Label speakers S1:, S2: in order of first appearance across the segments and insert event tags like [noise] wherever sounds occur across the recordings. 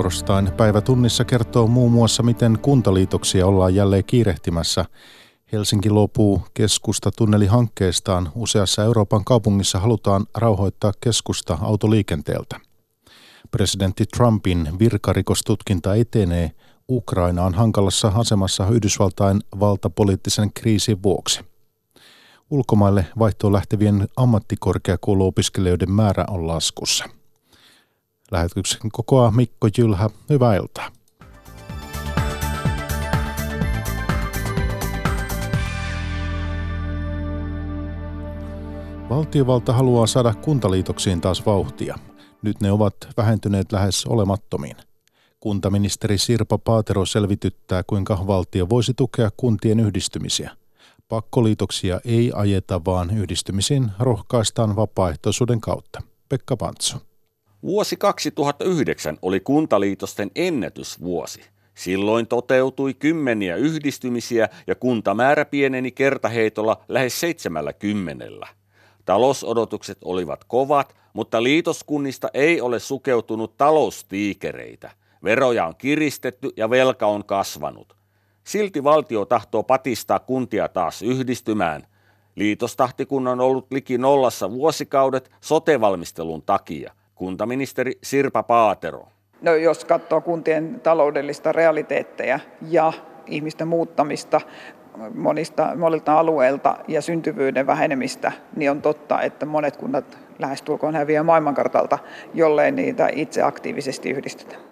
S1: Torstain päivä tunnissa kertoo muun muassa, miten kuntaliitoksia ollaan jälleen kiirehtimässä. Helsinki lopuu keskusta tunnelihankkeestaan. Useassa Euroopan kaupungissa halutaan rauhoittaa keskusta autoliikenteeltä. Presidentti Trumpin virkarikostutkinta etenee. Ukraina on hankalassa asemassa Yhdysvaltain valtapoliittisen kriisin vuoksi. Ulkomaille vaihtoon lähtevien ammattikorkeakouluopiskelijoiden määrä on laskussa. Lähetyksen kokoaa Mikko Jylhä. Hyvää iltaa. Valtiovalta haluaa saada kuntaliitoksiin taas vauhtia. Nyt ne ovat vähentyneet lähes olemattomiin. Kuntaministeri Sirpa Paatero selvityttää, kuinka valtio voisi tukea kuntien yhdistymisiä. Pakkoliitoksia ei ajeta, vaan yhdistymisiin rohkaistaan vapaaehtoisuuden kautta. Pekka Pantsu.
S2: Vuosi 2009 oli kuntaliitosten ennätysvuosi. Silloin toteutui kymmeniä yhdistymisiä ja kuntamäärä pieneni kertaheitolla lähes seitsemällä kymmenellä. Talousodotukset olivat kovat, mutta liitoskunnista ei ole sukeutunut taloustiikereitä. Veroja on kiristetty ja velka on kasvanut. Silti valtio tahtoo patistaa kuntia taas yhdistymään. Liitostahti kun on ollut liki nollassa vuosikaudet sotevalmistelun takia. Kuntaministeri Sirpa Paatero.
S3: No, jos katsoo kuntien taloudellista realiteetteja ja ihmisten muuttamista monista, monilta alueilta ja syntyvyyden vähenemistä, niin on totta, että monet kunnat lähestulkoon häviää maailmankartalta, jollei niitä itse aktiivisesti yhdistetä.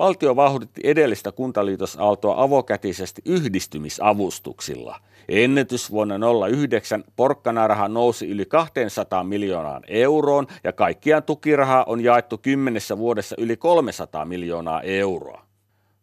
S2: Valtio vauhditti edellistä kuntaliitosaaltoa avokätisesti yhdistymisavustuksilla. Ennätys vuonna 09 porkkanaraha nousi yli 200 miljoonaan euroon ja kaikkiaan tukirahaa on jaettu kymmenessä vuodessa yli 300 miljoonaa euroa.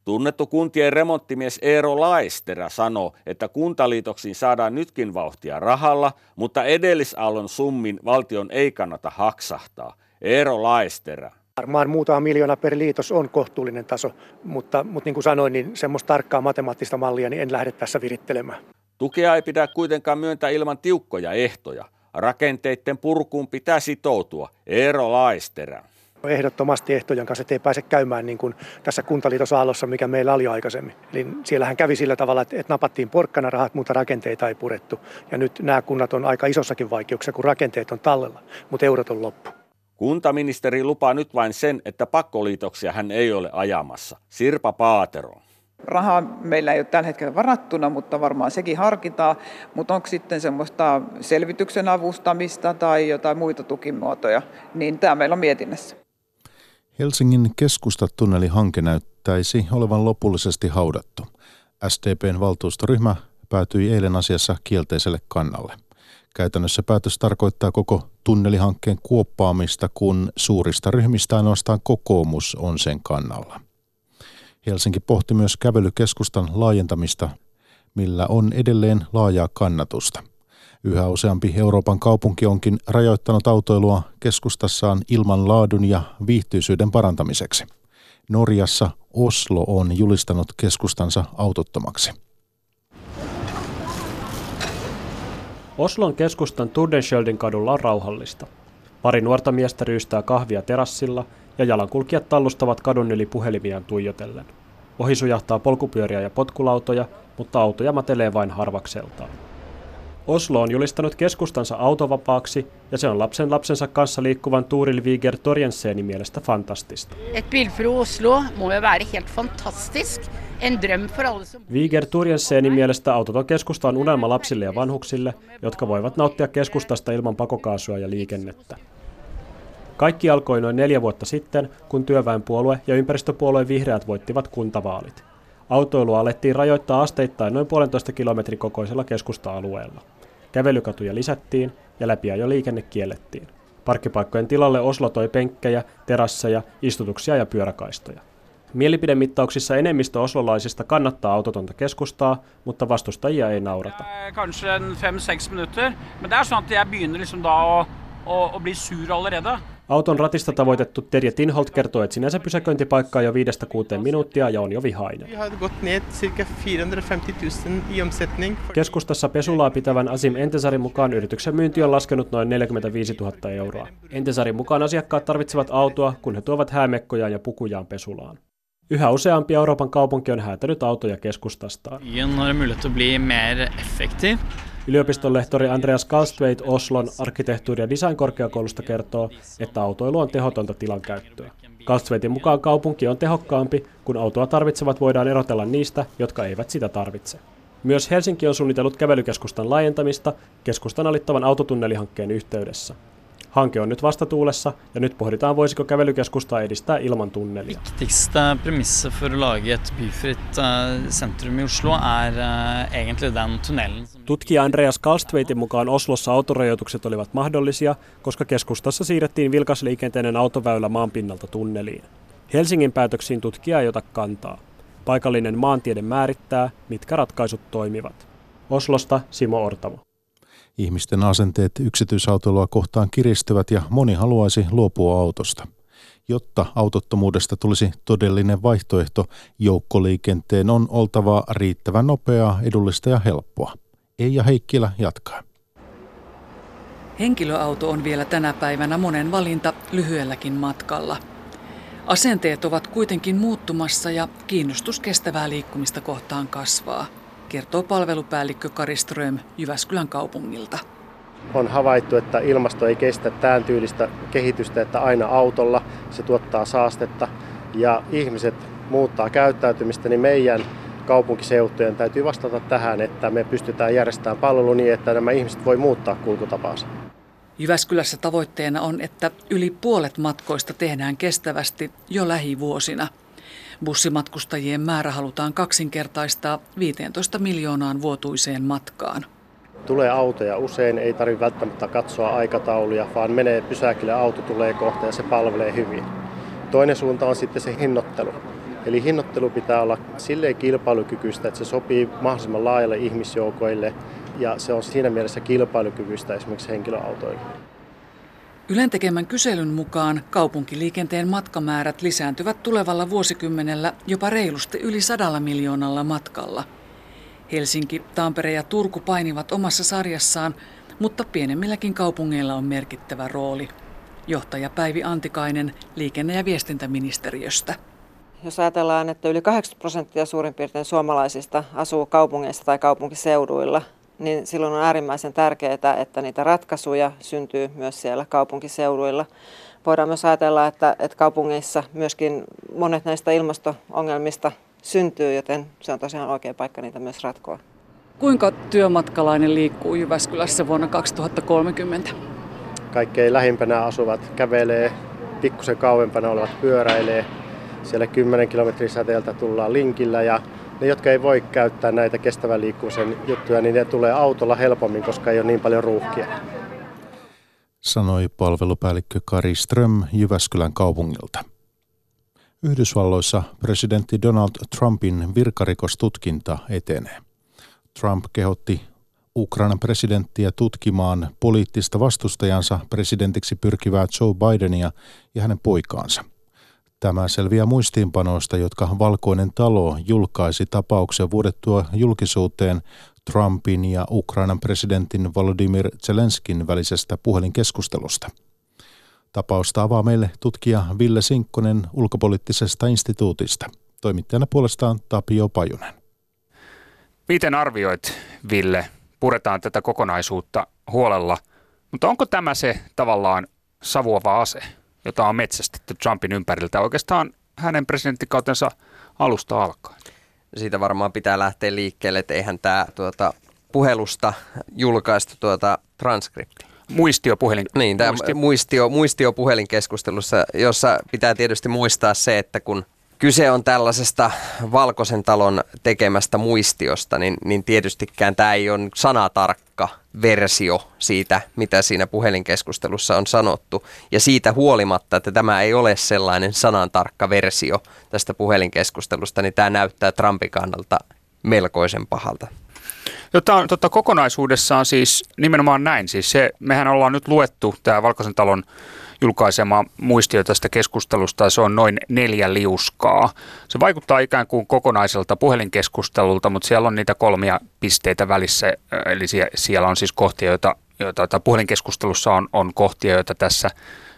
S2: Tunnettu kuntien remonttimies Eero Laisterä sanoo, että kuntaliitoksiin saadaan nytkin vauhtia rahalla, mutta edellisaallon summin valtion ei kannata haksahtaa. Eero Laisterä.
S4: Varmaan muutama miljoona per liitos on kohtuullinen taso, mutta, mutta niin kuin sanoin, niin semmoista tarkkaa matemaattista mallia niin en lähde tässä virittelemään.
S2: Tukea ei pidä kuitenkaan myöntää ilman tiukkoja ehtoja. Rakenteiden purkuun pitää sitoutua. Eero Laisterä.
S4: Ehdottomasti ehtojen kanssa, ettei pääse käymään niin kuin tässä kuntaliitosaallossa, mikä meillä oli aikaisemmin. Eli siellähän kävi sillä tavalla, että napattiin porkkana rahat, mutta rakenteita ei purettu. Ja nyt nämä kunnat on aika isossakin vaikeuksia, kun rakenteet on tallella, mutta eurot on loppu.
S2: Kuntaministeri lupaa nyt vain sen, että pakkoliitoksia hän ei ole ajamassa. Sirpa Paatero.
S3: Rahaa meillä ei ole tällä hetkellä varattuna, mutta varmaan sekin harkitaan. Mutta onko sitten semmoista selvityksen avustamista tai jotain muita tukimuotoja, niin tämä meillä on mietinnässä.
S1: Helsingin keskustatunnelihanke näyttäisi olevan lopullisesti haudattu. SDPn valtuustoryhmä päätyi eilen asiassa kielteiselle kannalle. Käytännössä päätös tarkoittaa koko tunnelihankkeen kuoppaamista, kun suurista ryhmistä ainoastaan kokoomus on sen kannalla. Helsinki pohti myös kävelykeskustan laajentamista, millä on edelleen laajaa kannatusta. Yhä useampi Euroopan kaupunki onkin rajoittanut autoilua keskustassaan ilman laadun ja viihtyisyyden parantamiseksi. Norjassa Oslo on julistanut keskustansa autottomaksi.
S5: Oslon keskustan Turdenskjöldin kadulla on rauhallista. Pari nuorta miestä ryystää kahvia terassilla ja jalankulkijat tallustavat kadun yli puhelimiaan tuijotellen. Ohi sujahtaa polkupyöriä ja potkulautoja, mutta autoja matelee vain harvakseltaan. Oslo on julistanut keskustansa autovapaaksi ja se on lapsen lapsensa kanssa liikkuvan Turil Viger Torjensenin mielestä fantastista.
S6: Et bilfri Oslo må jo være helt fantastisk. En drøm for alle som...
S5: Viger Turjensenin mielestä autoton keskusta on unelma lapsille ja vanhuksille, jotka voivat nauttia keskustasta ilman pakokaasua ja liikennettä. Kaikki alkoi noin neljä vuotta sitten, kun työväenpuolue ja ympäristöpuolue vihreät voittivat kuntavaalit. Autoilua alettiin rajoittaa asteittain noin puolentoista kilometrin kokoisella keskusta-alueella. Kävelykatuja lisättiin ja läpiajo liikenne kiellettiin. Parkkipaikkojen tilalle Oslo toi penkkejä, terasseja, istutuksia ja pyöräkaistoja. Mielipidemittauksissa enemmistö oslolaisista kannattaa autotonta keskustaa, mutta vastustajia ei naurata.
S7: Kanskje 5-6 minutter, men det er sånn at jeg begynner liksom da å, å, å bli sur allerede.
S5: Auton ratista tavoitettu Terje Tinholt kertoo etsineensä pysäköintipaikkaa jo viidestä kuuteen minuuttia ja on jo vihainen.
S8: Vi har gått ned ca. 450 000 i omsetning.
S5: Keskustassa pesulaa pitävän Asim Entesarin mukaan yrityksen myynti on laskenut noin 45 000 euroa. Entesarin mukaan asiakkaat tarvitsevat autoa, kun he tuovat häämekkoja ja pukujaan pesulaan. Yhä useampi Euroopan kaupunki on häätänyt autoja keskustastaan. Yliopiston lehtori Andreas Kalstveit Oslon arkkitehtuuri- ja designkorkeakoulusta kertoo, että autoilu on tehotonta tilankäyttöä. Kalstveitin mukaan kaupunki on tehokkaampi, kun autoa tarvitsevat voidaan erotella niistä, jotka eivät sitä tarvitse. Myös Helsinki on suunnitellut kävelykeskustan laajentamista keskustan alittavan autotunnelihankkeen yhteydessä. Hanke on nyt vastatuulessa ja nyt pohditaan, voisiko kävelykeskustaa edistää ilman tunnelia.
S9: Viktigste premisset for lage et byfritt eh, sentrum i Oslo er eh, egentlig den tunnelen.
S5: Tutkija Andreas Kalstveitin mukaan Oslossa autorajoitukset olivat mahdollisia, koska keskustassa siirrettiin vilkasliikenteinen autoväylä maanpinnalta tunneliin. Helsingin päätöksiin tutkija ei ota kantaa. Paikallinen maantiede määrittää, mitkä ratkaisut toimivat. Oslosta Simo Ortamo.
S1: Ihmisten asenteet yksityisautoilua kohtaan kiristyvät ja moni haluaisi luopua autosta. Jotta autottomuudesta tulisi todellinen vaihtoehto, joukkoliikenteen on oltava riittävän nopeaa, edullista ja helppoa. Eija Heikkilä jatkaa.
S10: Henkilöauto on vielä tänä päivänä monen valinta lyhyelläkin matkalla. Asenteet ovat kuitenkin muuttumassa ja kiinnostus kestävää liikkumista kohtaan kasvaa kertoo palvelupäällikkö Kari Ström Jyväskylän kaupungilta.
S11: On havaittu, että ilmasto ei kestä tämän tyylistä kehitystä, että aina autolla se tuottaa saastetta ja ihmiset muuttaa käyttäytymistä, niin meidän kaupunkiseutujen täytyy vastata tähän, että me pystytään järjestämään palvelu niin, että nämä ihmiset voi muuttaa kulkutapaansa.
S10: Jyväskylässä tavoitteena on, että yli puolet matkoista tehdään kestävästi jo lähivuosina – Bussimatkustajien määrä halutaan kaksinkertaistaa 15 miljoonaan vuotuiseen matkaan.
S11: Tulee autoja usein, ei tarvitse välttämättä katsoa aikatauluja, vaan menee pysäkille, auto tulee kohta ja se palvelee hyvin. Toinen suunta on sitten se hinnoittelu. Eli hinnoittelu pitää olla silleen kilpailukykyistä, että se sopii mahdollisimman laajalle ihmisjoukoille ja se on siinä mielessä kilpailukykyistä esimerkiksi henkilöautoille.
S10: Ylen tekemän kyselyn mukaan kaupunkiliikenteen matkamäärät lisääntyvät tulevalla vuosikymmenellä jopa reilusti yli sadalla miljoonalla matkalla. Helsinki, Tampere ja Turku painivat omassa sarjassaan, mutta pienemmilläkin kaupungeilla on merkittävä rooli. Johtaja Päivi Antikainen liikenne- ja viestintäministeriöstä.
S12: Jos ajatellaan, että yli 80 prosenttia suurin piirtein suomalaisista asuu kaupungeissa tai kaupunkiseuduilla, niin silloin on äärimmäisen tärkeää, että niitä ratkaisuja syntyy myös siellä kaupunkiseuduilla. Voidaan myös ajatella, että, että kaupungeissa myöskin monet näistä ilmasto-ongelmista syntyy, joten se on tosiaan oikea paikka niitä myös ratkoa.
S10: Kuinka työmatkalainen liikkuu Jyväskylässä vuonna 2030?
S11: Kaikkein lähimpänä asuvat kävelee, pikkusen kauempana olevat pyöräilee. Siellä 10 kilometrin säteeltä tullaan linkillä ja ne, jotka ei voi käyttää näitä kestävän liikkumisen juttuja, niin ne tulee autolla helpommin, koska ei ole niin paljon ruuhkia.
S1: Sanoi palvelupäällikkö Kari Ström Jyväskylän kaupungilta. Yhdysvalloissa presidentti Donald Trumpin virkarikostutkinta etenee. Trump kehotti Ukrainan presidenttiä tutkimaan poliittista vastustajansa presidentiksi pyrkivää Joe Bidenia ja hänen poikaansa – Tämä selviää muistiinpanoista, jotka Valkoinen talo julkaisi tapauksen vuodettua julkisuuteen Trumpin ja Ukrainan presidentin Volodymyr Zelenskin välisestä puhelinkeskustelusta. Tapausta avaa meille tutkija Ville Sinkkonen ulkopoliittisesta instituutista. Toimittajana puolestaan Tapio Pajunen.
S13: Miten arvioit, Ville? Puretaan tätä kokonaisuutta huolella, mutta onko tämä se tavallaan savuava ase? Jota on metsästetty Trumpin ympäriltä oikeastaan hänen presidenttikautensa alusta alkaen.
S14: Siitä varmaan pitää lähteä liikkeelle, että eihän tämä tuota, puhelusta julkaistu tuota, transkripti.
S13: Muistiopuhelin.
S14: Niin, tämä muistio, muistio, muistio puhelinkeskustelussa, jossa pitää tietysti muistaa se, että kun kyse on tällaisesta valkoisen talon tekemästä muistiosta, niin, niin tietystikään tämä ei ole sanatarkka versio siitä, mitä siinä puhelinkeskustelussa on sanottu. Ja siitä huolimatta, että tämä ei ole sellainen sanantarkka versio tästä puhelinkeskustelusta, niin tämä näyttää Trumpin kannalta melkoisen pahalta.
S13: Jota, tota, kokonaisuudessaan siis nimenomaan näin. Siis se, mehän ollaan nyt luettu tämä Valkoisen talon julkaisema muistio tästä keskustelusta. Se on noin neljä liuskaa. Se vaikuttaa ikään kuin kokonaiselta puhelinkeskustelulta, mutta siellä on niitä kolmia pisteitä välissä. Eli siellä on siis kohtia, joita, joita puhelinkeskustelussa on, on kohtia, joita tässä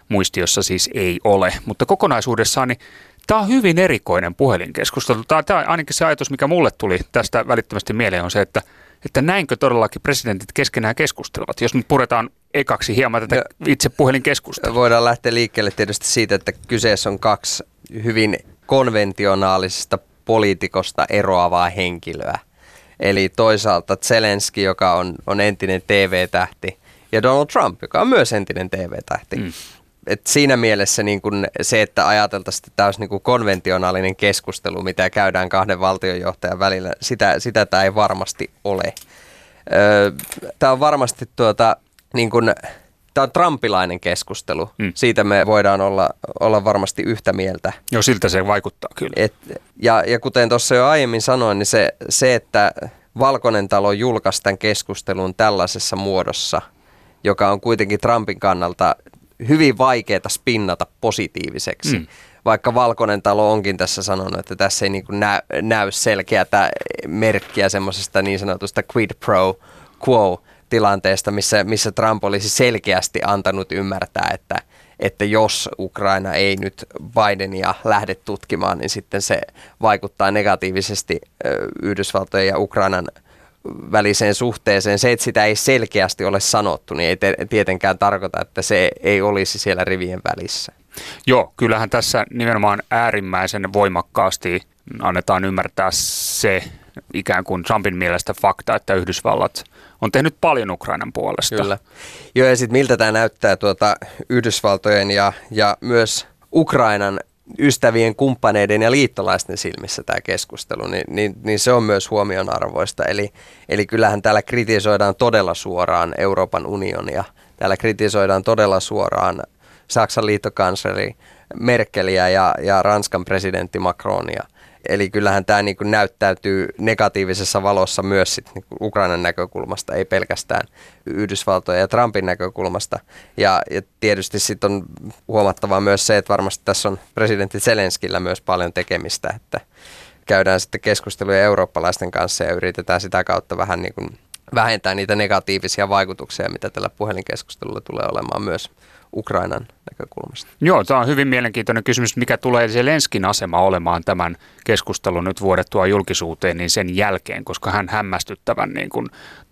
S13: muistiossa siis ei ole. Mutta kokonaisuudessaan niin Tämä on hyvin erikoinen puhelinkeskustelu. Tämä, tämä ainakin se ajatus, mikä mulle tuli tästä välittömästi mieleen, on se, että, että näinkö todellakin presidentit keskenään keskustelevat, jos nyt puretaan ekaksi hieman tätä itse puhelinkeskustelua. [laughs]
S14: Voidaan lähteä liikkeelle tietysti siitä, että kyseessä on kaksi hyvin konventionaalisesta poliitikosta eroavaa henkilöä. Eli toisaalta Zelenski, joka on, on entinen TV-tähti, ja Donald Trump, joka on myös entinen TV-tähti. Mm. Et siinä mielessä niin kun se, että ajateltaisiin, että tämä olisi niin konventionaalinen keskustelu, mitä käydään kahden valtionjohtajan välillä, sitä, sitä tämä ei varmasti ole. Öö, tämä on varmasti tuota, niin kun, tämä on trumpilainen keskustelu. Mm. Siitä me voidaan olla, olla varmasti yhtä mieltä.
S13: Joo, siltä se vaikuttaa kyllä.
S14: Et, ja, ja kuten tuossa jo aiemmin sanoin, niin se, se että Valkoinen talo julkaisi tämän keskustelun tällaisessa muodossa, joka on kuitenkin Trumpin kannalta hyvin vaikeaa spinnata positiiviseksi. Mm. Vaikka Valkoinen talo onkin tässä sanonut, että tässä ei niin näy, näy selkeätä merkkiä semmoisesta niin sanotusta quid pro quo tilanteesta, missä, missä Trump olisi selkeästi antanut ymmärtää, että, että jos Ukraina ei nyt Bidenia lähde tutkimaan, niin sitten se vaikuttaa negatiivisesti Yhdysvaltojen ja Ukrainan väliseen suhteeseen. Se, että sitä ei selkeästi ole sanottu, niin ei te- tietenkään tarkoita, että se ei olisi siellä rivien välissä.
S13: Joo, kyllähän tässä nimenomaan äärimmäisen voimakkaasti annetaan ymmärtää se ikään kuin Trumpin mielestä fakta, että Yhdysvallat on tehnyt paljon Ukrainan puolesta.
S14: Kyllä. Joo, ja sitten miltä tämä näyttää tuota Yhdysvaltojen ja, ja myös Ukrainan ystävien, kumppaneiden ja liittolaisten silmissä tämä keskustelu, niin, niin, niin se on myös huomionarvoista. Eli, eli kyllähän täällä kritisoidaan todella suoraan Euroopan unionia. Täällä kritisoidaan todella suoraan Saksan liittokansleri Merkeliä ja, ja Ranskan presidentti Macronia – Eli kyllähän tämä niin näyttäytyy negatiivisessa valossa myös sit niin Ukrainan näkökulmasta, ei pelkästään Yhdysvaltojen ja Trumpin näkökulmasta. Ja, ja tietysti sitten on huomattava myös se, että varmasti tässä on presidentti Zelenskillä myös paljon tekemistä, että käydään sitten keskusteluja eurooppalaisten kanssa ja yritetään sitä kautta vähän niin kuin vähentää niitä negatiivisia vaikutuksia, mitä tällä puhelinkeskustelulla tulee olemaan myös Ukrainan näkökulmasta.
S13: Joo, tämä on hyvin mielenkiintoinen kysymys, mikä tulee Zelenskin asema olemaan tämän keskustelun nyt vuodettua julkisuuteen niin sen jälkeen, koska hän hämmästyttävän niin kuin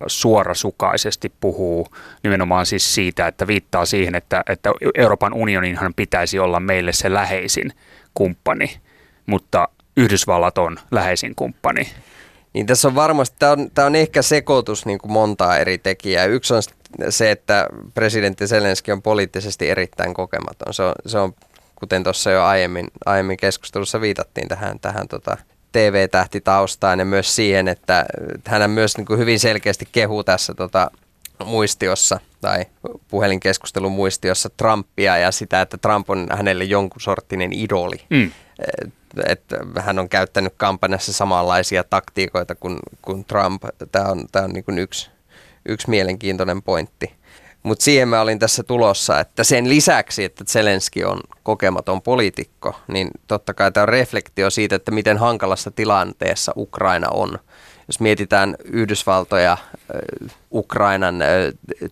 S13: suorasukaisesti puhuu nimenomaan siis siitä, että viittaa siihen, että, että Euroopan unioninhan pitäisi olla meille se läheisin kumppani, mutta Yhdysvallat on läheisin kumppani.
S14: Niin tässä on varmasti, tämä on, tämä on ehkä sekoitus niin kuin montaa eri tekijää. Yksi on se, että presidentti Zelenski on poliittisesti erittäin kokematon. Se on, se on kuten tuossa jo aiemmin, aiemmin keskustelussa viitattiin tähän, tähän tota, TV-tähtitaustaan ja myös siihen, että hän myös niin kuin hyvin selkeästi kehuu tässä tota, muistiossa tai puhelinkeskustelun muistiossa Trumpia ja sitä, että Trump on hänelle jonkun sorttinen idoli. Mm. Että hän on käyttänyt kampanjassa samanlaisia taktiikoita kuin, kuin Trump. Tämä on, tämä on niin kuin yksi, yksi mielenkiintoinen pointti. Mutta siihen mä olin tässä tulossa, että sen lisäksi, että Zelenski on kokematon poliitikko, niin totta kai tämä on reflektio siitä, että miten hankalassa tilanteessa Ukraina on. Jos mietitään Yhdysvaltoja Ukrainan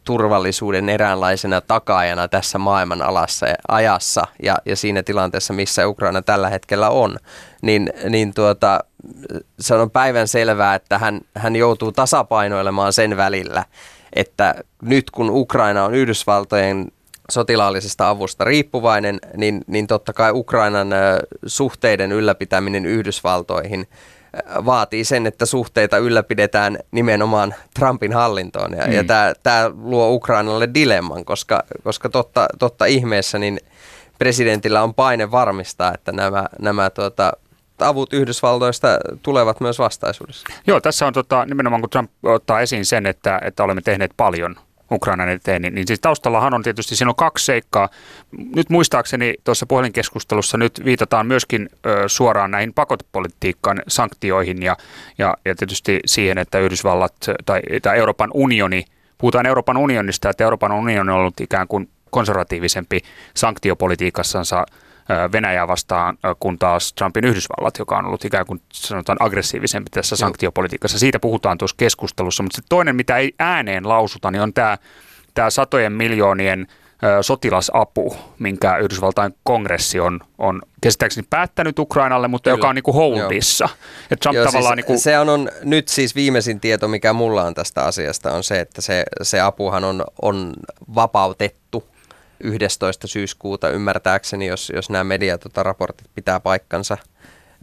S14: turvallisuuden eräänlaisena takaajana tässä maailman alassa ja ajassa ja, ja siinä tilanteessa, missä Ukraina tällä hetkellä on, niin, niin tuota, se on päivän selvää, että hän, hän joutuu tasapainoilemaan sen välillä, että nyt kun Ukraina on Yhdysvaltojen sotilaallisesta avusta riippuvainen, niin, niin totta kai Ukrainan suhteiden ylläpitäminen Yhdysvaltoihin vaatii sen, että suhteita ylläpidetään nimenomaan Trumpin hallintoon. Ja, mm. ja tämä luo Ukrainalle dilemman, koska, koska totta, totta ihmeessä niin presidentillä on paine varmistaa, että nämä, nämä tuota, avut Yhdysvaltoista tulevat myös vastaisuudessa.
S13: Joo, tässä on tota, nimenomaan kun Trump ottaa esiin sen, että, että olemme tehneet paljon Ukrainan eteen, niin, niin siis taustallahan on tietysti, siinä on kaksi seikkaa. Nyt muistaakseni tuossa puhelinkeskustelussa nyt viitataan myöskin ö, suoraan näihin pakotepolitiikkaan, sanktioihin ja, ja, ja tietysti siihen, että Yhdysvallat tai, tai Euroopan unioni, puhutaan Euroopan unionista, että Euroopan unioni on ollut ikään kuin konservatiivisempi sanktiopolitiikassansa Venäjää vastaan, kun taas Trumpin Yhdysvallat, joka on ollut ikään kuin sanotaan aggressiivisempi tässä sanktiopolitiikassa. Siitä puhutaan tuossa keskustelussa, mutta se toinen, mitä ei ääneen lausuta, niin on tämä, tämä satojen miljoonien sotilasapu, minkä Yhdysvaltain kongressi on, on käsittääkseni päättänyt Ukrainalle, mutta Kyllä. joka on niin kuin holdissa.
S14: Ja Trump Joo, tavallaan siis, niin kuin... Se on, on nyt siis viimeisin tieto, mikä mulla on tästä asiasta, on se, että se, se apuhan on, on vapautettu 11. syyskuuta ymmärtääkseni, jos, jos nämä mediaraportit tota, pitää paikkansa.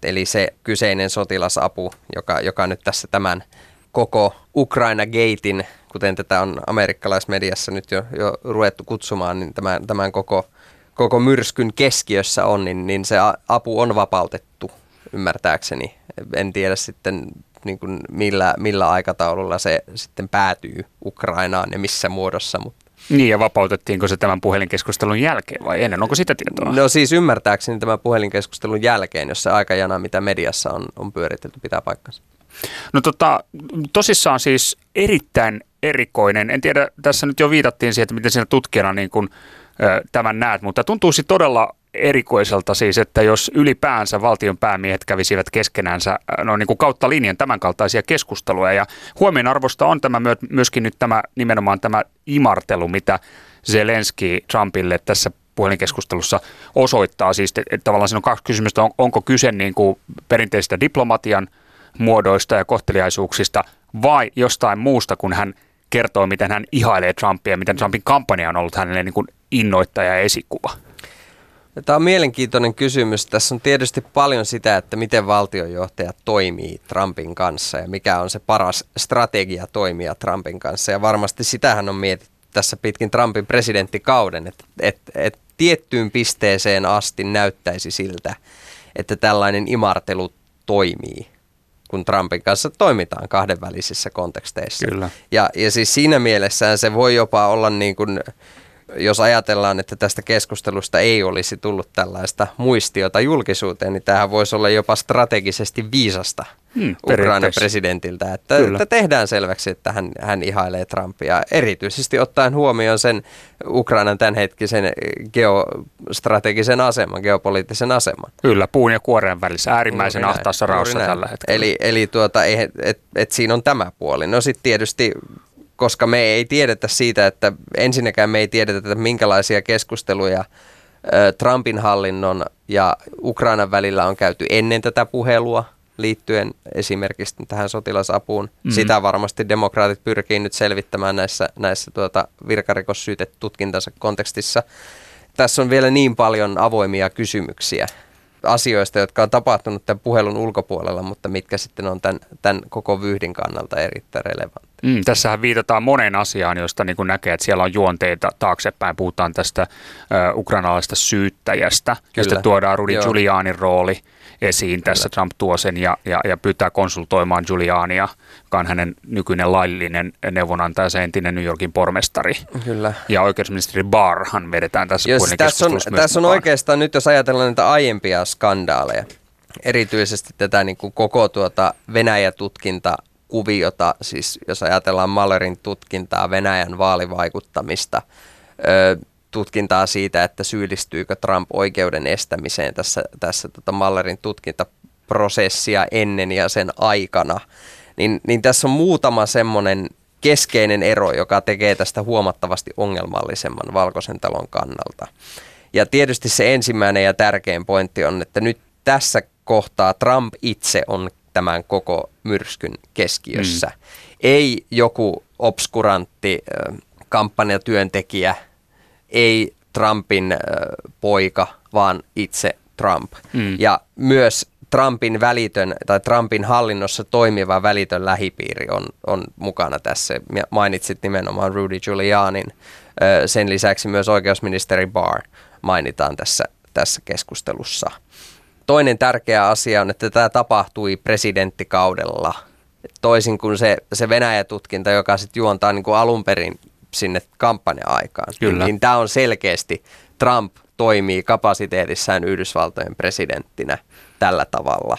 S14: Eli se kyseinen sotilasapu, joka, joka nyt tässä tämän koko Ukraina-geitin, kuten tätä on amerikkalaismediassa nyt jo, jo ruvettu kutsumaan, niin tämän, tämän koko, koko myrskyn keskiössä on, niin, niin se apu on vapautettu ymmärtääkseni. En tiedä sitten niin kuin millä, millä aikataululla se sitten päätyy Ukrainaan ja missä muodossa, mutta
S13: niin ja vapautettiinko se tämän puhelinkeskustelun jälkeen vai ennen? Onko sitä tietoa?
S14: No siis ymmärtääkseni tämän puhelinkeskustelun jälkeen, jos se aikajana, mitä mediassa on, on pyöritelty, pitää paikkansa.
S13: No tota, tosissaan siis erittäin erikoinen. En tiedä, tässä nyt jo viitattiin siihen, että miten sinä tutkijana niin kuin, ö, tämän näet, mutta tuntuisi todella erikoiselta siis, että jos ylipäänsä valtion päämiehet kävisivät keskenänsä no niin kuin kautta linjan tämänkaltaisia keskusteluja. Ja huomionarvosta on tämä myöskin nyt tämä nimenomaan tämä imartelu, mitä Zelenski Trumpille tässä puhelinkeskustelussa osoittaa. Siis että tavallaan siinä on kaksi kysymystä. On, onko kyse niin kuin perinteistä diplomatian muodoista ja kohteliaisuuksista vai jostain muusta, kun hän kertoo, miten hän ihailee Trumpia, miten Trumpin kampanja on ollut hänelle niin kuin innoittaja ja esikuva?
S14: Tämä on mielenkiintoinen kysymys. Tässä on tietysti paljon sitä, että miten valtionjohtaja toimii Trumpin kanssa ja mikä on se paras strategia toimia Trumpin kanssa. Ja varmasti sitähän on mietitty tässä pitkin Trumpin presidenttikauden, että, että, että tiettyyn pisteeseen asti näyttäisi siltä, että tällainen imartelu toimii kun Trumpin kanssa toimitaan kahdenvälisissä konteksteissa.
S13: Kyllä.
S14: Ja, ja siis siinä mielessään se voi jopa olla niin kuin jos ajatellaan, että tästä keskustelusta ei olisi tullut tällaista muistiota julkisuuteen, niin tämähän voisi olla jopa strategisesti viisasta hmm, Ukrainan presidentiltä, että, että tehdään selväksi, että hän, hän ihailee Trumpia, erityisesti ottaen huomioon sen Ukrainan tämänhetkisen geostrategisen aseman, geopoliittisen aseman.
S13: Kyllä, puun ja kuoreen välissä, äärimmäisen ahtaassa raossa tällä hetkellä.
S14: Eli, eli tuota, et, et, et siinä on tämä puoli. No sitten tietysti koska me ei tiedetä siitä, että ensinnäkään me ei tiedetä, että minkälaisia keskusteluja Trumpin hallinnon ja Ukrainan välillä on käyty ennen tätä puhelua liittyen esimerkiksi tähän sotilasapuun. Mm. Sitä varmasti demokraatit pyrkii nyt selvittämään näissä, näissä tuota virkarikossyytetutkintansa kontekstissa. Tässä on vielä niin paljon avoimia kysymyksiä asioista, jotka on tapahtunut tämän puhelun ulkopuolella, mutta mitkä sitten on tämän, tämän koko vyhdin kannalta erittäin relevantteja.
S13: Mm, tässähän viitataan moneen asiaan, josta niin näkee, että siellä on juonteita taaksepäin. Puhutaan tästä ukrainalaisesta syyttäjästä, Kyllä. josta tuodaan Rudy Joo. Giulianin rooli esiin. Kyllä. Tässä Trump tuo sen ja, ja, ja pyytää konsultoimaan Giuliania, joka on hänen nykyinen laillinen neuvonantaja, se entinen New Yorkin pormestari.
S14: Kyllä.
S13: Ja oikeusministeri Barrhan vedetään tässä
S14: Jos, tässä on, tässä on oikeastaan nyt, jos ajatellaan näitä aiempia skandaaleja, erityisesti tätä niin kuin koko tuota Venäjä-tutkinta kuviota, siis jos ajatellaan Mallerin tutkintaa, Venäjän vaalivaikuttamista, tutkintaa siitä, että syyllistyykö Trump oikeuden estämiseen tässä, tässä tota Mallerin tutkintaprosessia ennen ja sen aikana, niin, niin tässä on muutama semmoinen keskeinen ero, joka tekee tästä huomattavasti ongelmallisemman Valkoisen talon kannalta. Ja tietysti se ensimmäinen ja tärkein pointti on, että nyt tässä kohtaa Trump itse on tämän koko myrskyn keskiössä. Mm. Ei joku obskurantti kampanjatyöntekijä, ei Trumpin poika, vaan itse Trump. Mm. Ja myös Trumpin välitön tai Trumpin hallinnossa toimiva välitön lähipiiri on, on mukana tässä. Mainitsit nimenomaan Rudy Giulianin. Sen lisäksi myös oikeusministeri Barr mainitaan tässä, tässä keskustelussa. Toinen tärkeä asia on, että tämä tapahtui presidenttikaudella. Toisin kuin se, se Venäjä-tutkinta, joka sitten juontaa niin kuin alun perin sinne kampanja-aikaan. Kyllä. Niin, niin tämä on selkeästi, Trump toimii kapasiteetissaan Yhdysvaltojen presidenttinä tällä tavalla.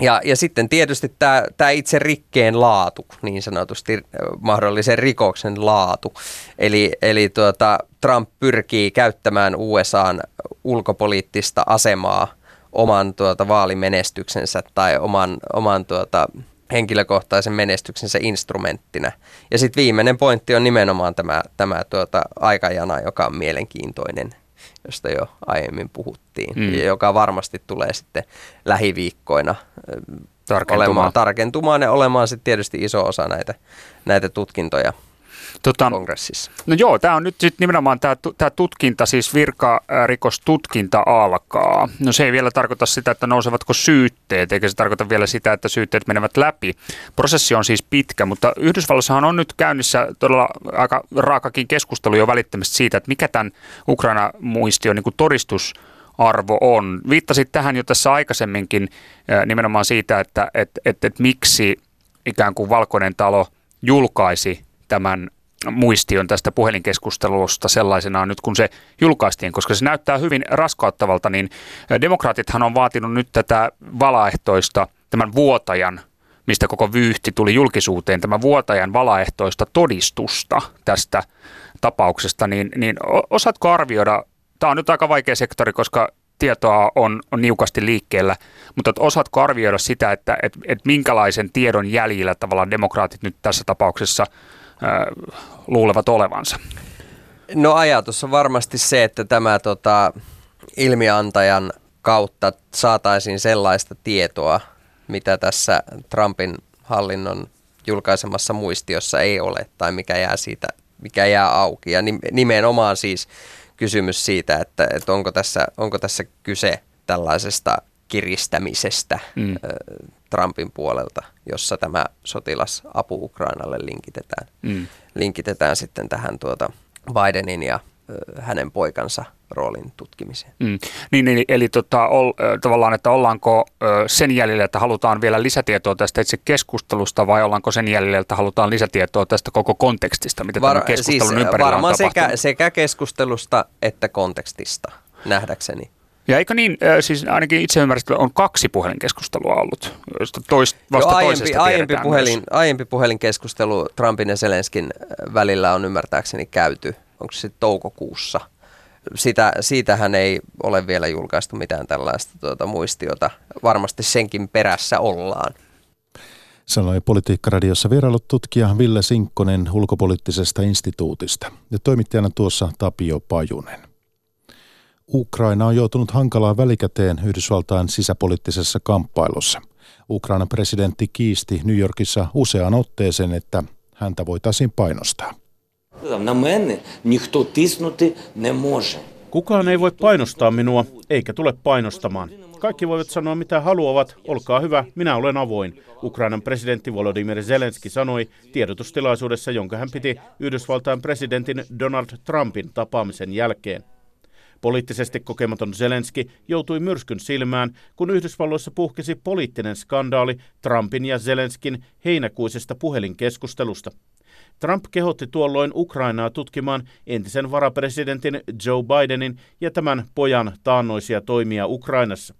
S14: Ja, ja sitten tietysti tämä, tämä itse rikkeen laatu, niin sanotusti mahdollisen rikoksen laatu. Eli, eli tuota, Trump pyrkii käyttämään USAn ulkopoliittista asemaa – oman tuota, vaalimenestyksensä tai oman, oman tuota, henkilökohtaisen menestyksensä instrumenttina. Ja sitten viimeinen pointti on nimenomaan tämä, tämä tuota, aikajana, joka on mielenkiintoinen, josta jo aiemmin puhuttiin, mm. ja joka varmasti tulee sitten lähiviikkoina
S13: tarkentumaan.
S14: Olemaan, tarkentumaan ja olemaan sitten tietysti iso osa näitä, näitä tutkintoja tota, kongressissa.
S13: No joo, tämä on nyt sitten nimenomaan tämä tutkinta, siis virkarikostutkinta alkaa. No se ei vielä tarkoita sitä, että nousevatko syytteet, eikä se tarkoita vielä sitä, että syytteet menevät läpi. Prosessi on siis pitkä, mutta Yhdysvalloissahan on nyt käynnissä todella aika raakakin keskustelu jo välittömästi siitä, että mikä tämän Ukraina-muistion niin todistus arvo on. Viittasit tähän jo tässä aikaisemminkin nimenomaan siitä, että et, et, et miksi ikään kuin Valkoinen talo julkaisi tämän muistion tästä puhelinkeskustelusta sellaisenaan nyt, kun se julkaistiin, koska se näyttää hyvin raskauttavalta, niin demokraatithan on vaatinut nyt tätä valaehtoista, tämän vuotajan, mistä koko vyyhti tuli julkisuuteen, tämän vuotajan valaehtoista todistusta tästä tapauksesta, niin, niin osaatko arvioida, tämä on nyt aika vaikea sektori, koska tietoa on, on niukasti liikkeellä, mutta osaatko arvioida sitä, että et, et minkälaisen tiedon jäljillä tavallaan demokraatit nyt tässä tapauksessa – luulevat olevansa?
S14: No ajatus on varmasti se, että tämä tota, ilmiantajan kautta saataisiin sellaista tietoa, mitä tässä Trumpin hallinnon julkaisemassa muistiossa ei ole tai mikä jää siitä, mikä jää auki. Ja nimenomaan siis kysymys siitä, että, että onko, tässä, onko tässä kyse tällaisesta kiristämisestä mm. Trumpin puolelta, jossa tämä sotilasapu Ukrainalle linkitetään, mm. linkitetään sitten tähän tuota Bidenin ja hänen poikansa roolin tutkimiseen. Mm.
S13: Niin, niin, eli tota, ol, tavallaan, että ollaanko sen jäljellä, että halutaan vielä lisätietoa tästä itse keskustelusta vai ollaanko sen jäljellä, että halutaan lisätietoa tästä koko kontekstista, mitä Var, tämän keskustelun siis, ympärillä
S14: varmaan
S13: on
S14: sekä, sekä keskustelusta että kontekstista, nähdäkseni.
S13: Ja eikö niin, siis ainakin itse ymmärrän, on kaksi puhelinkeskustelua ollut, joista toist, vasta Joo, aiempi,
S14: aiempi, puhelin, aiempi puhelinkeskustelu Trumpin ja Zelenskin välillä on ymmärtääkseni käyty, onko se toukokuussa. Sitä, siitähän ei ole vielä julkaistu mitään tällaista tuota, muistiota. Varmasti senkin perässä ollaan.
S1: Sanoi Politiikkaradiossa vierailut tutkija Ville Sinkkonen ulkopoliittisesta instituutista ja toimittajana tuossa Tapio Pajunen. Ukraina on joutunut hankalaan välikäteen Yhdysvaltain sisäpoliittisessa kamppailussa. Ukrainan presidentti kiisti New Yorkissa useaan otteeseen, että häntä voitaisiin painostaa.
S15: Kukaan ei voi painostaa minua, eikä tule painostamaan. Kaikki voivat sanoa mitä haluavat, olkaa hyvä, minä olen avoin. Ukrainan presidentti Volodymyr Zelenski sanoi tiedotustilaisuudessa, jonka hän piti Yhdysvaltain presidentin Donald Trumpin tapaamisen jälkeen. Poliittisesti kokematon Zelenski joutui myrskyn silmään, kun Yhdysvalloissa puhkesi poliittinen skandaali Trumpin ja Zelenskin heinäkuisesta puhelinkeskustelusta. Trump kehotti tuolloin Ukrainaa tutkimaan entisen varapresidentin Joe Bidenin ja tämän pojan taannoisia toimia Ukrainassa.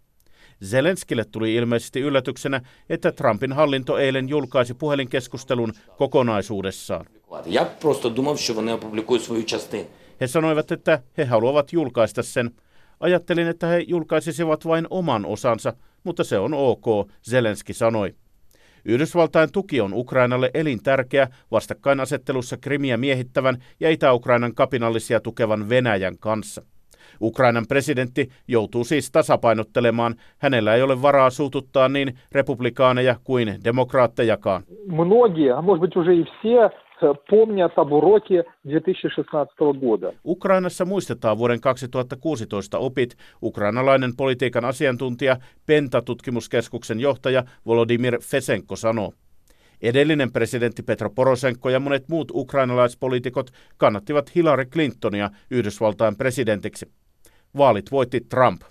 S15: Zelenskille tuli ilmeisesti yllätyksenä, että Trumpin hallinto eilen julkaisi puhelinkeskustelun kokonaisuudessaan. Я просто думав, що вони опублікують свою частину. He sanoivat, että he haluavat julkaista sen. Ajattelin, että he julkaisisivat vain oman osansa, mutta se on ok, Zelenski sanoi. Yhdysvaltain tuki on Ukrainalle elintärkeä vastakkainasettelussa Krimiä miehittävän ja Itä-Ukrainan kapinallisia tukevan Venäjän kanssa. Ukrainan presidentti joutuu siis tasapainottelemaan. Hänellä ei ole varaa suututtaa niin republikaaneja kuin demokraattejakaan. Многие, может быть уже и все помнят об уроке 2016 года. Ukrainassa muistetaan vuoden 2016 opit. Ukrainalainen politiikan asiantuntija, Penta-tutkimuskeskuksen johtaja Volodymyr Fesenko sanoo. Edellinen presidentti Petro Poroshenko ja monet muut ukrainalaispoliitikot kannattivat Hillary Clintonia Yhdysvaltain presidentiksi. Vaalit voitti Trump.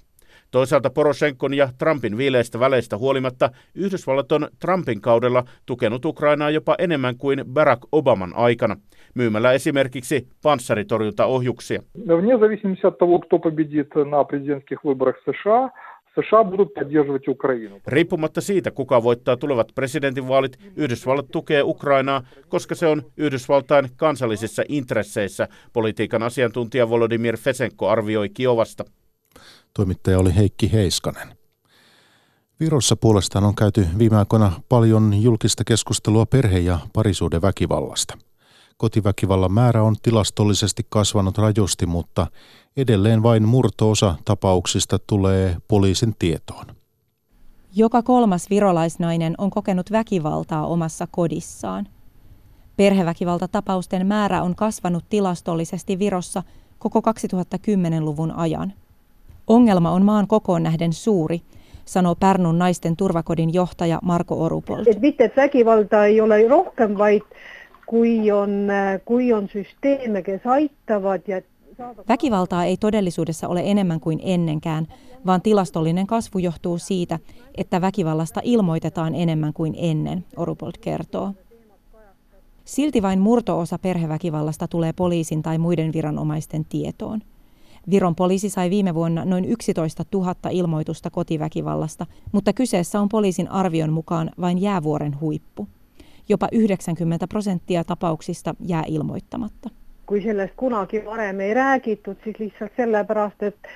S15: Toisaalta Poroshenkon ja Trumpin viileistä väleistä huolimatta Yhdysvallat on Trumpin kaudella tukenut Ukrainaa jopa enemmän kuin Barack Obaman aikana, myymällä esimerkiksi panssaritorjuntaohjuksia. Вне зависимости от того, кто победит на президентских выборах США, США будут поддерживать Украину. Riippumatta siitä, kuka voittaa tulevat presidentinvaalit, Yhdysvallat tukee Ukrainaa, koska se on Yhdysvaltain kansallisissa intresseissä, politiikan asiantuntija Volodymyr Fesenko arvioi Kiovasta.
S1: Toimittaja oli Heikki Heiskanen. Virossa puolestaan on käyty viime aikoina paljon julkista keskustelua perhe- ja parisuuden väkivallasta. Kotiväkivallan määrä on tilastollisesti kasvanut rajusti, mutta edelleen vain murtoosa tapauksista tulee poliisin tietoon.
S16: Joka kolmas virolaisnainen on kokenut väkivaltaa omassa kodissaan. Perheväkivaltatapausten määrä on kasvanut tilastollisesti Virossa koko 2010-luvun ajan. Ongelma on maan kokoon nähden suuri, sanoo Pärnun naisten turvakodin johtaja Marko Orupolt.
S17: Et mitte, et väkivalta ei ole rohkem, vaid kui on, kui on systeeme, kes aitavad ja
S16: Väkivaltaa ei todellisuudessa ole enemmän kuin ennenkään, vaan tilastollinen kasvu johtuu siitä, että väkivallasta ilmoitetaan enemmän kuin ennen, Orupold kertoo. Silti vain murtoosa perheväkivallasta tulee poliisin tai muiden viranomaisten tietoon. Viron poliisi sai viime vuonna noin 11 000 ilmoitusta kotiväkivallasta, mutta kyseessä on poliisin arvion mukaan vain jäävuoren huippu. Jopa 90 prosenttia tapauksista jää ilmoittamatta.
S17: Kui sellest kunagi varem ei räägitud, siis lihtsalt sellepärast, että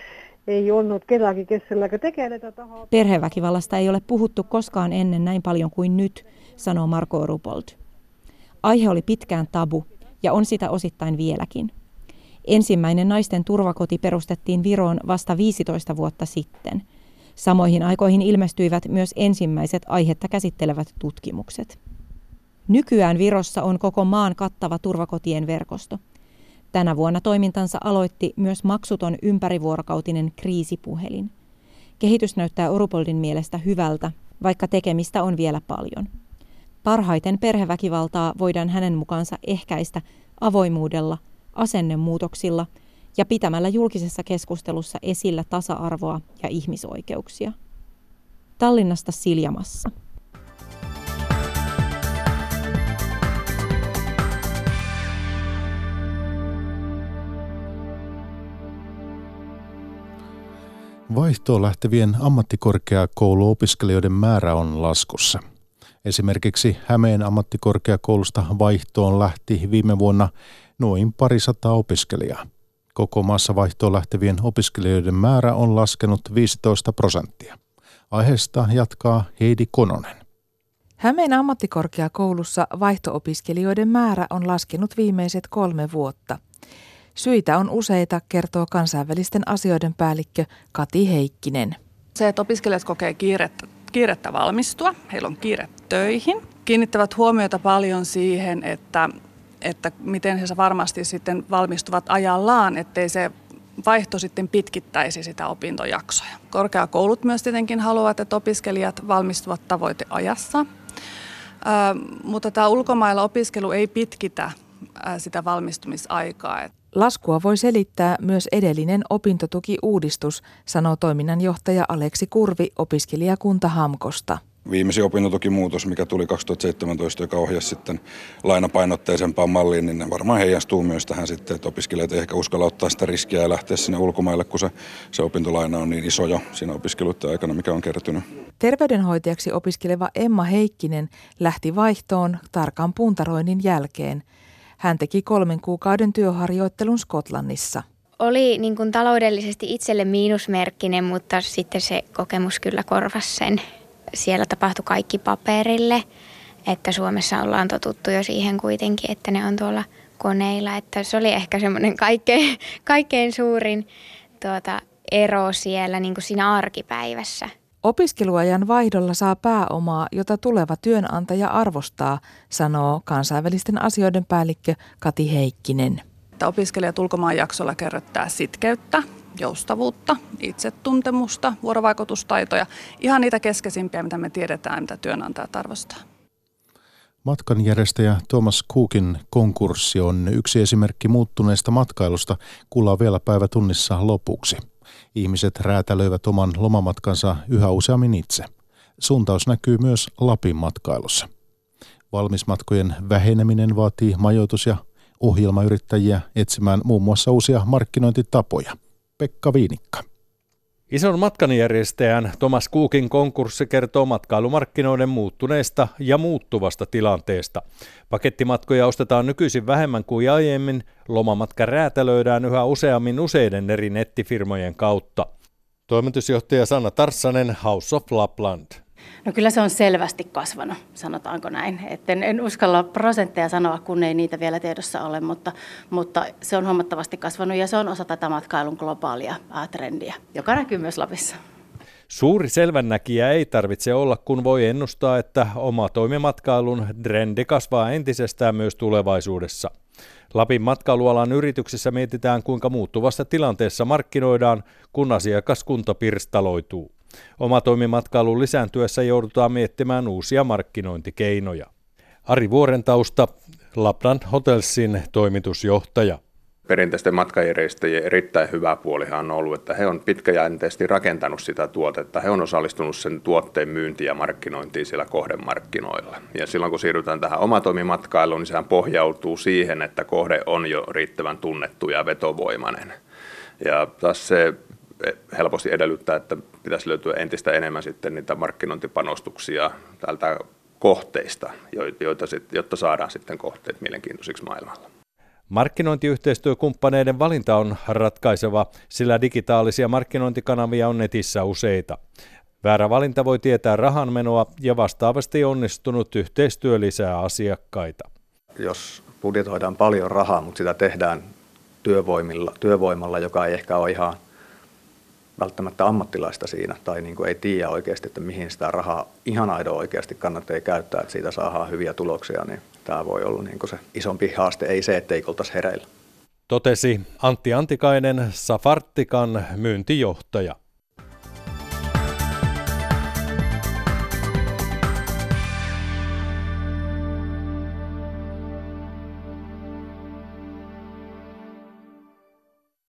S17: ei ollut kedagi, kes sellega tegeleda tahab.
S16: Perheväkivallasta ei ole puhuttu koskaan ennen näin paljon kuin nyt, sanoo Marko Rupold. Aihe oli pitkään tabu ja on sitä osittain vieläkin. Ensimmäinen naisten turvakoti perustettiin Viroon vasta 15 vuotta sitten. Samoihin aikoihin ilmestyivät myös ensimmäiset aihetta käsittelevät tutkimukset. Nykyään Virossa on koko maan kattava turvakotien verkosto. Tänä vuonna toimintansa aloitti myös maksuton ympärivuorokautinen kriisipuhelin. Kehitys näyttää Orupoldin mielestä hyvältä, vaikka tekemistä on vielä paljon. Parhaiten perheväkivaltaa voidaan hänen mukaansa ehkäistä avoimuudella, asennemuutoksilla ja pitämällä julkisessa keskustelussa esillä tasa-arvoa ja ihmisoikeuksia. Tallinnasta Siljamassa.
S1: Vaihtoon lähtevien ammattikorkeakouluopiskelijoiden määrä on laskussa. Esimerkiksi Hämeen ammattikorkeakoulusta vaihtoon lähti viime vuonna noin parisataa opiskelijaa. Koko maassa vaihtoon lähtevien opiskelijoiden määrä on laskenut 15 prosenttia. Aiheesta jatkaa Heidi Kononen.
S18: Hämeen ammattikorkeakoulussa vaihtoopiskelijoiden määrä on laskenut viimeiset kolme vuotta. Syitä on useita, kertoo kansainvälisten asioiden päällikkö Kati Heikkinen.
S19: Se, että opiskelijat kokee kiirettä, kiirettä valmistua, heillä on kiire töihin, kiinnittävät huomiota paljon siihen, että, että miten he varmasti sitten valmistuvat ajallaan, ettei se vaihto sitten pitkittäisi sitä opintojaksoja. Korkeakoulut myös tietenkin haluavat, että opiskelijat valmistuvat tavoiteajassa, mutta tämä ulkomailla opiskelu ei pitkitä sitä valmistumisaikaa.
S18: Laskua voi selittää myös edellinen opintotukiuudistus, sanoo toiminnanjohtaja Aleksi Kurvi opiskelijakunta Hamkosta.
S20: Viimeisin opintotukimuutos, mikä tuli 2017, joka ohjasi sitten lainapainotteisempaan malliin, niin ne varmaan heijastuu myös tähän sitten, että opiskelijat ei ehkä uskalla ottaa sitä riskiä ja lähteä sinne ulkomaille, kun se, se opintolaina on niin iso jo siinä opiskeluiden aikana, mikä on kertynyt.
S18: Terveydenhoitajaksi opiskeleva Emma Heikkinen lähti vaihtoon tarkan puntaroinnin jälkeen – hän teki kolmen kuukauden työharjoittelun Skotlannissa.
S21: Oli niin kuin taloudellisesti itselle miinusmerkkinen, mutta sitten se kokemus kyllä korvasi sen. Siellä tapahtui kaikki paperille, että Suomessa ollaan totuttu jo siihen kuitenkin, että ne on tuolla koneilla. Että se oli ehkä semmoinen kaikkein, [laughs] kaikkein suurin tuota, ero siellä niin kuin siinä arkipäivässä.
S18: Opiskeluajan vaihdolla saa pääomaa, jota tuleva työnantaja arvostaa, sanoo kansainvälisten asioiden päällikkö Kati Heikkinen.
S19: Opiskelijat ulkomaan jaksolla kerryttää sitkeyttä, joustavuutta, itsetuntemusta, vuorovaikutustaitoja, ihan niitä keskeisimpiä, mitä me tiedetään, mitä työnantajat arvostaa.
S1: Matkanjärjestäjä Thomas Cookin konkurssi on yksi esimerkki muuttuneesta matkailusta. Kuullaan vielä päivä tunnissa lopuksi. Ihmiset räätälöivät oman lomamatkansa yhä useammin itse. Suuntaus näkyy myös Lapin matkailussa. Valmismatkojen väheneminen vaatii majoitus- ja ohjelmayrittäjiä etsimään muun muassa uusia markkinointitapoja. Pekka Viinikka.
S22: Ison matkanjärjestäjän Thomas Cookin konkurssi kertoo matkailumarkkinoiden muuttuneesta ja muuttuvasta tilanteesta. Pakettimatkoja ostetaan nykyisin vähemmän kuin aiemmin, lomamatka räätälöidään yhä useammin useiden eri nettifirmojen kautta. Toimitusjohtaja Sanna Tarssanen, House of Lapland.
S23: No kyllä se on selvästi kasvanut, sanotaanko näin. Et en, en uskalla prosentteja sanoa, kun ei niitä vielä tiedossa ole, mutta, mutta se on huomattavasti kasvanut ja se on osa tätä matkailun globaalia trendiä, joka näkyy myös Lapissa.
S22: Suuri selvännäkijä ei tarvitse olla, kun voi ennustaa, että oma toimimatkailun trendi kasvaa entisestään myös tulevaisuudessa. Lapin matkailualan yrityksissä mietitään, kuinka muuttuvassa tilanteessa markkinoidaan, kun asiakaskunta pirstaloituu. Oma toimimatkailun lisääntyessä joudutaan miettimään uusia markkinointikeinoja. Ari Vuorentausta, Lapland Hotelsin toimitusjohtaja
S24: perinteisten matkajärjestäjien erittäin hyvä puolihan on ollut, että he on pitkäjänteisesti rakentanut sitä tuotetta. He on osallistunut sen tuotteen myyntiin ja markkinointiin siellä kohdemarkkinoilla. Ja silloin kun siirrytään tähän omatoimimatkailuun, niin sehän pohjautuu siihen, että kohde on jo riittävän tunnettu ja vetovoimainen. Ja taas se helposti edellyttää, että pitäisi löytyä entistä enemmän sitten niitä markkinointipanostuksia tältä kohteista, joita, jotta saadaan sitten kohteet mielenkiintoisiksi maailmalla.
S22: Markkinointiyhteistyökumppaneiden valinta on ratkaiseva, sillä digitaalisia markkinointikanavia on netissä useita. Väärä valinta voi tietää rahanmenoa ja vastaavasti onnistunut yhteistyö lisää asiakkaita.
S25: Jos budjetoidaan paljon rahaa, mutta sitä tehdään työvoimilla, työvoimalla, joka ei ehkä ole ihan välttämättä ammattilaista siinä tai niin kuin ei tiedä oikeasti, että mihin sitä rahaa ihan aidoa oikeasti kannattaa käyttää, että siitä saadaan hyviä tuloksia, niin tämä voi olla niin kuin se isompi haaste, ei se, ettei oltaisi hereillä.
S22: Totesi Antti Antikainen, Safartikan myyntijohtaja.